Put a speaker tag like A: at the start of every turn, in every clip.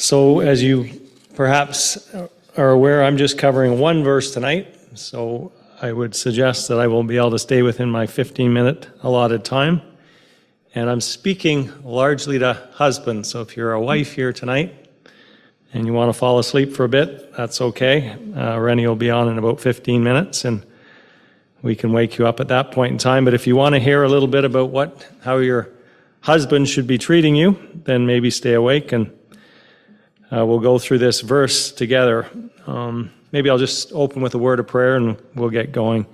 A: So, as you perhaps are aware, I'm just covering one verse tonight. So, I would suggest that I will be able to stay within my 15 minute allotted time. And I'm speaking largely to husbands. So, if you're a wife here tonight and you want to fall asleep for a bit, that's okay. Uh, Rennie will be on in about 15 minutes and we can wake you up at that point in time. But if you want to hear a little bit about what, how your husband should be treating you, then maybe stay awake and uh, we'll go through this verse together. Um, maybe I'll just open with a word of prayer and we'll get going.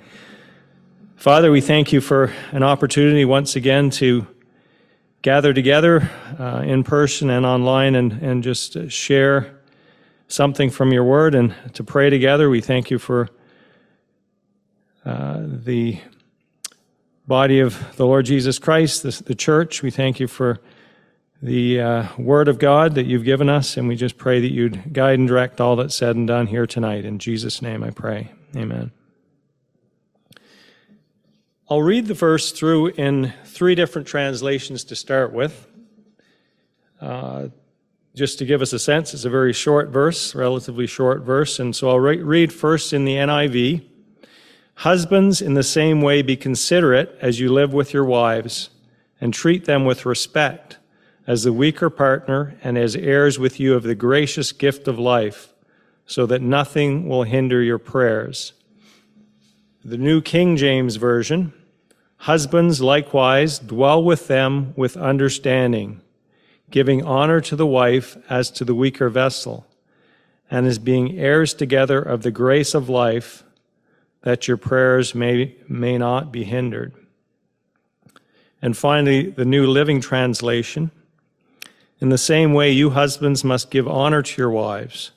A: Father, we thank you for an opportunity once again to gather together uh, in person and online and, and just share something from your word and to pray together. We thank you for uh, the body of the Lord Jesus Christ, the, the church. We thank you for the uh, Word of God that you've given us, and we just pray that you'd guide and direct all that's said and done here tonight. In Jesus' name I pray. Amen. I'll read the verse through in three different translations to start with. Uh, just to give us a sense, it's a very short verse, relatively short verse, and so I'll re- read first in the NIV. Husbands, in the same way, be considerate as you live with your wives, and treat them with respect, as the weaker partner and as heirs with you of the gracious gift of life, so that nothing will hinder your prayers. The New King James Version Husbands, likewise, dwell with them with understanding, giving honor to the wife as to the weaker vessel, and as being heirs together of the grace of life that your prayers may, may not be hindered. And finally, the New Living Translation. In the same way, you husbands must give honor to your wives.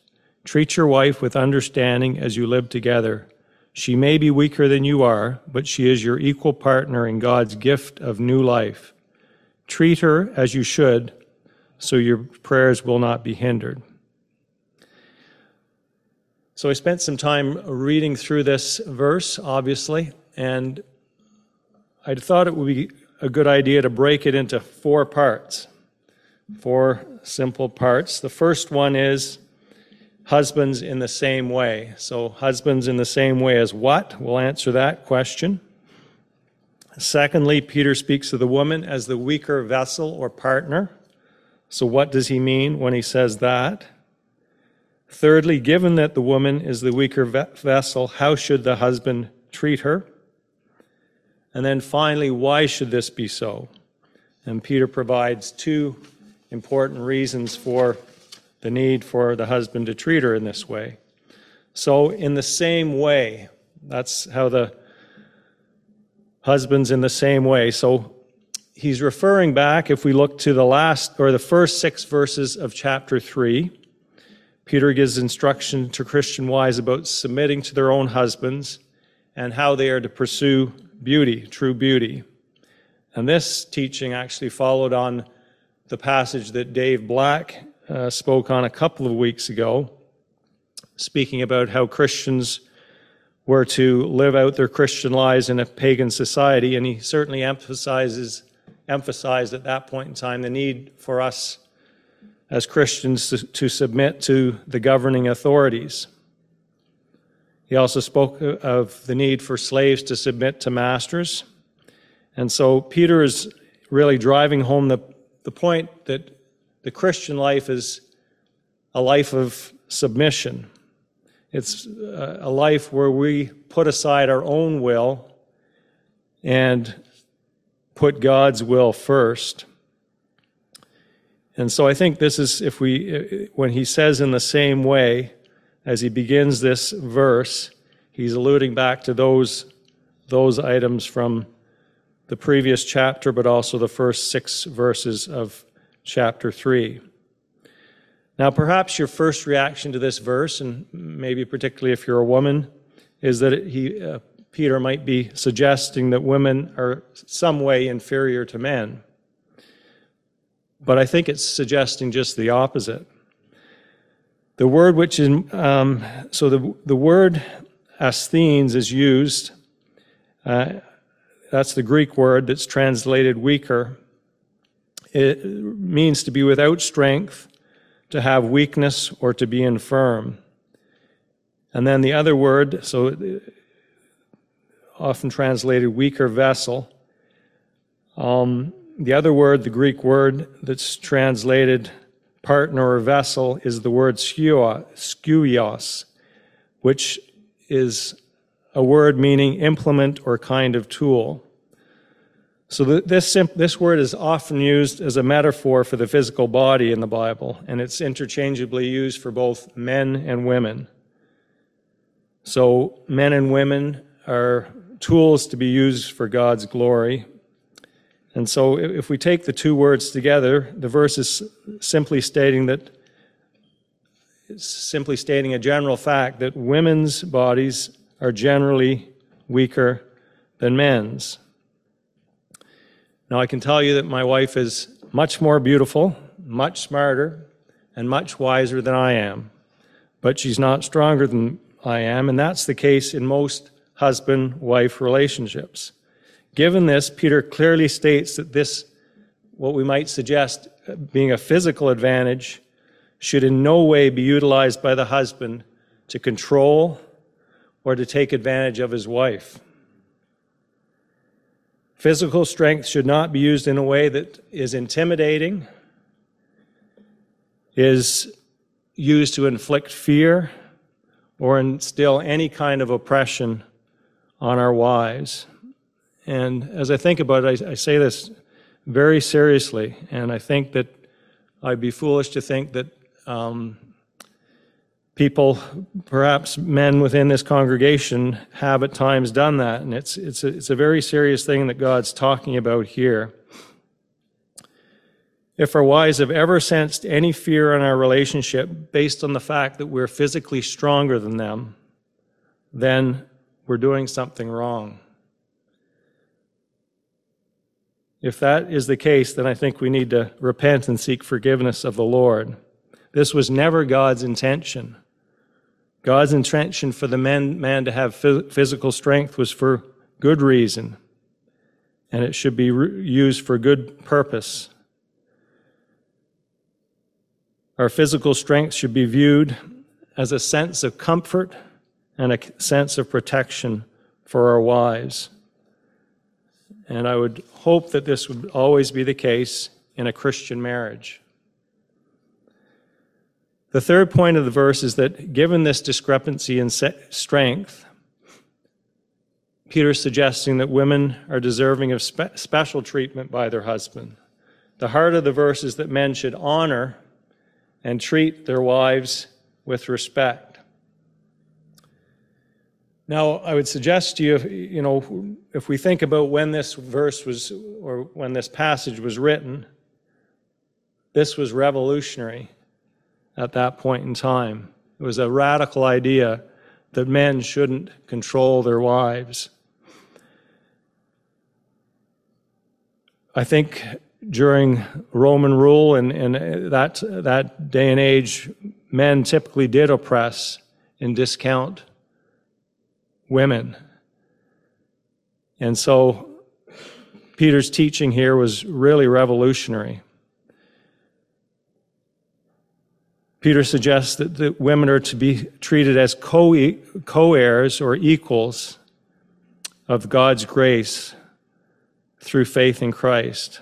A: Treat your wife with understanding as you live together. She may be weaker than you are, but she is your equal partner in God's gift of new life. Treat her as you should, so your prayers will not be hindered. So I spent some time reading through this verse, obviously, and I thought it would be a good idea to break it into four parts, four simple parts. The first one is husbands in the same way. So, husbands in the same way as what? We'll answer that question. Secondly, Peter speaks of the woman as the weaker vessel or partner. So, what does he mean when he says that? Thirdly, given that the woman is the weaker vessel, how should the husband treat her? And then finally, why should this be so? And Peter provides two important reasons for the need for the husband to treat her in this way. So, in the same way, that's how the husband's in the same way. So, he's referring back, if we look to the last or the first six verses of chapter 3, Peter gives instruction to Christian wives about submitting to their own husbands and how they are to pursue beauty, true beauty. And this teaching actually followed on the passage that Dave Black uh, spoke on a couple of weeks ago, speaking about how Christians were to live out their Christian lives in a pagan society. And he certainly emphasizes, emphasized at that point in time the need for us as Christians to, to submit to the governing authorities. He also spoke of the need for slaves to submit to masters. And so Peter is really driving home the, the point that the Christian life is a life of submission. It's uh, a life where we put aside our own will and put God's will first. And so I think this is, if we, uh, when he says in the same way, as he begins this verse, he's alluding back to those, those items from the previous chapter, but also the first six verses of chapter 3. Now, perhaps your first reaction to this verse, and maybe particularly if you're a woman, is that he, uh, Peter might be suggesting that women are some way inferior to men. But I think it's suggesting just the opposite. The word which is, um, so the, the word asthenes is used. Uh, that's the Greek word that's translated weaker. It means to be without strength, to have weakness or to be infirm. And then the other word, so often translated weaker vessel. Um, the other word, the Greek word that's translated partner or vessel, is the word skeuos, which is a word meaning implement or kind of tool. So this, this word is often used as a metaphor for the physical body in the Bible, and it's interchangeably used for both men and women. So men and women are tools to be used for God's glory. And so if we take the two words together, the verse is simply stating that it's simply stating a general fact that women's bodies are generally weaker than men's. Now, I can tell you that my wife is much more beautiful, much smarter, and much wiser than I am. But she's not stronger than I am, and that's the case in most husband wife relationships. Given this, Peter clearly states that this, what we might suggest uh, being a physical advantage, should in no way be utilized by the husband to control or to take advantage of his wife. Physical strength should not be used in a way that is intimidating, is used to inflict fear, or instill any kind of oppression on our wives. And as I think about it, I, I say this very seriously, and I think that I'd be foolish to think that um, people, perhaps men within this congregation, have at times done that. And it's, it's, a, it's a very serious thing that God's talking about here. If our wives have ever sensed any fear in our relationship based on the fact that we're physically stronger than them, then we're doing something wrong. If that is the case, then I think we need to repent and seek forgiveness of the Lord. This was never God's intention. God's intention for the man, man to have physical strength was for good reason, and it should be used for good purpose. Our physical strength should be viewed as a sense of comfort and a sense of protection for our wives. And I would hope that this would always be the case in a Christian marriage. The third point of the verse is that given this discrepancy in strength, Peter's suggesting that women are deserving of spe- special treatment by their husband. The heart of the verse is that men should honor and treat their wives with respect. Now, I would suggest to you, you know, if we think about when this verse was, or when this passage was written, this was revolutionary at that point in time. It was a radical idea that men shouldn't control their wives. I think during Roman rule and, and that, that day and age, men typically did oppress and discount women. And so Peter's teaching here was really revolutionary. Peter suggests that, that women are to be treated as co heirs or equals of God's grace through faith in Christ.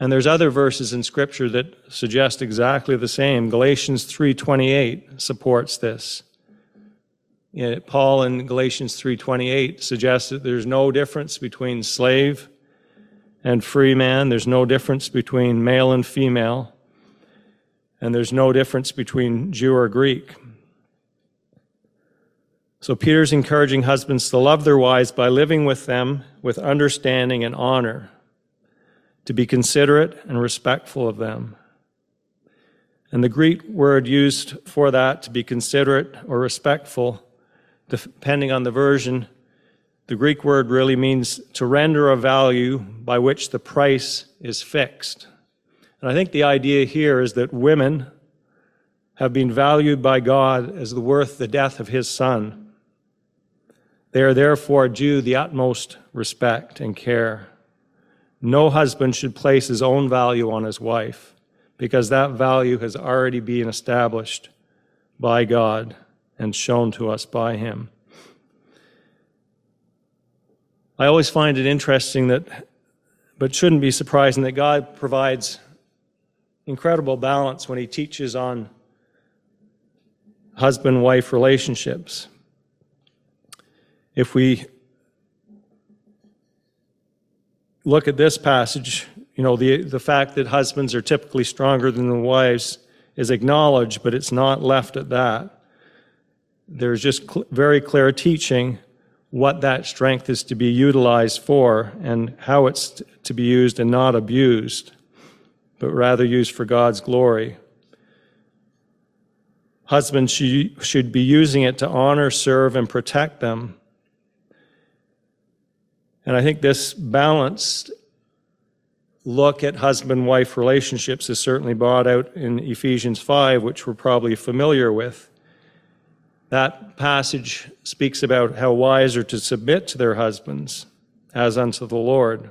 A: And there's other verses in scripture that suggest exactly the same. Galatians 3:28 supports this. Paul in Galatians 3:28 suggests that there's no difference between slave and free man, there's no difference between male and female and there's no difference between Jew or Greek. So Peter's encouraging husbands to love their wives by living with them with understanding and honor, to be considerate and respectful of them. And the Greek word used for that, to be considerate or respectful, depending on the version, the Greek word really means to render a value by which the price is fixed. And I think the idea here is that women have been valued by God as worth the death of his son. They are therefore due the utmost respect and care. No husband should place his own value on his wife because that value has already been established by God and shown to us by Him. I always find it interesting that, but shouldn't be surprising, that God provides incredible balance when He teaches on husband wife relationships. If we look at this passage, you know, the, the fact that husbands are typically stronger than the wives is acknowledged, but it's not left at that. There's just cl- very clear teaching what that strength is to be utilized for and how it's to be used and not abused, but rather used for God's glory. Husbands should be using it to honor, serve, and protect them. And I think this balanced look at husband wife relationships is certainly brought out in Ephesians 5, which we're probably familiar with. That passage speaks about how wives are to submit to their husbands as unto the Lord.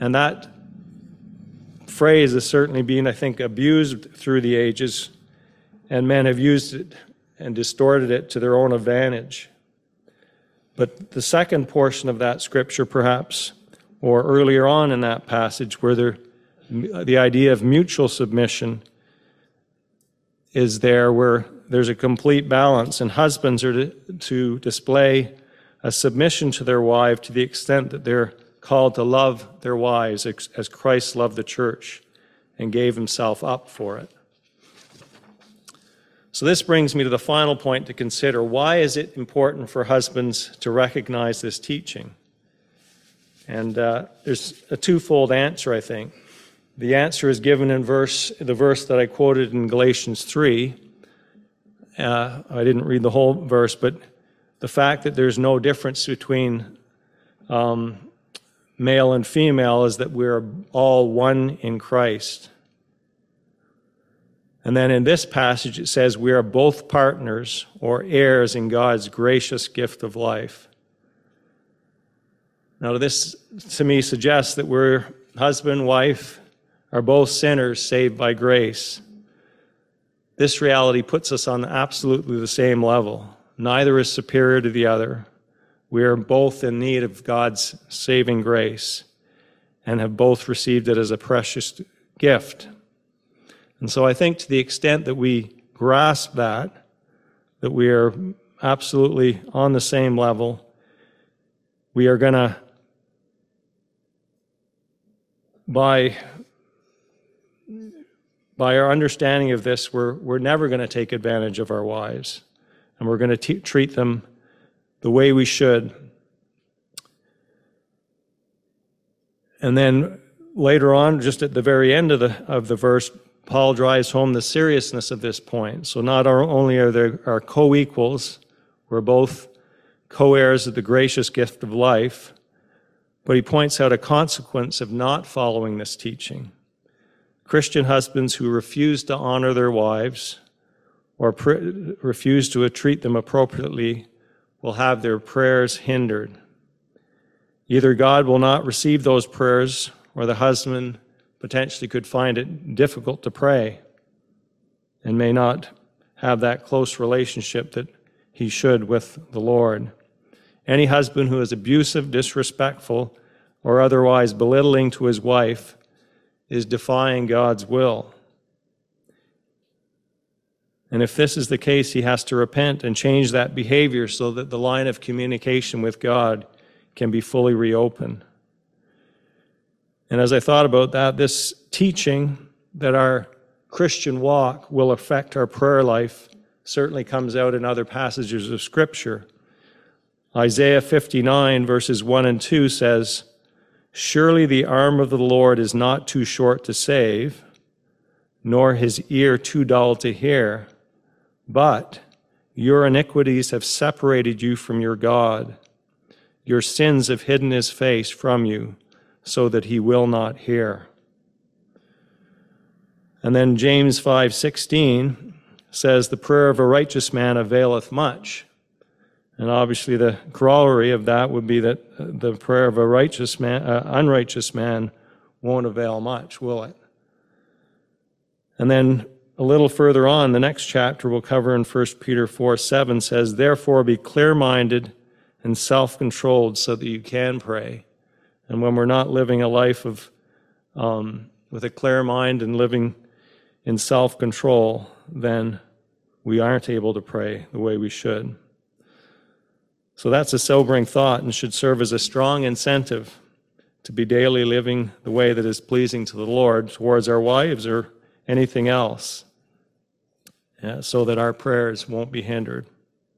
A: And that phrase has certainly been, I think, abused through the ages, and men have used it and distorted it to their own advantage. But the second portion of that scripture, perhaps, or earlier on in that passage, where there, the idea of mutual submission is there, where there's a complete balance, and husbands are to, to display a submission to their wife to the extent that they're called to love their wives as Christ loved the church and gave himself up for it. So, this brings me to the final point to consider. Why is it important for husbands to recognize this teaching? And uh, there's a twofold answer, I think. The answer is given in verse, the verse that I quoted in Galatians 3. Uh, I didn't read the whole verse, but the fact that there's no difference between um, male and female is that we're all one in Christ. And then in this passage, it says we are both partners or heirs in God's gracious gift of life. Now, this to me suggests that we're husband, wife, are both sinners saved by grace. This reality puts us on absolutely the same level. Neither is superior to the other. We are both in need of God's saving grace and have both received it as a precious gift. And so I think to the extent that we grasp that, that we are absolutely on the same level, we are going to by by our understanding of this, we're, we're never going to take advantage of our wives, and we're going to treat them the way we should. And then later on, just at the very end of the, of the verse, Paul drives home the seriousness of this point. So not only are there our co-equals, we're both co-heirs of the gracious gift of life, but he points out a consequence of not following this teaching. Christian husbands who refuse to honor their wives or refuse to treat them appropriately will have their prayers hindered. Either God will not receive those prayers, or the husband potentially could find it difficult to pray and may not have that close relationship that he should with the Lord. Any husband who is abusive, disrespectful, or otherwise belittling to his wife is defying God's will. And if this is the case, he has to repent and change that behavior so that the line of communication with God can be fully reopened. And as I thought about that, this teaching that our Christian walk will affect our prayer life certainly comes out in other passages of Scripture. Isaiah 59, verses 1 and 2 says, Surely the arm of the Lord is not too short to save, nor his ear too dull to hear, but your iniquities have separated you from your God. Your sins have hidden his face from you, so that he will not hear. And then James 5:16 says the prayer of a righteous man availeth much. And obviously, the corollary of that would be that the prayer of a righteous man, uh, unrighteous man, won't avail much, will it? And then a little further on, the next chapter we'll cover in 1 Peter 4 7 says, Therefore be clear minded and self controlled so that you can pray. And when we're not living a life of um, with a clear mind and living in self control, then we aren't able to pray the way we should. So that's a sobering thought and should serve as a strong incentive to be daily living the way that is pleasing to the Lord towards our wives or anything else, yeah, so that our prayers won't be hindered.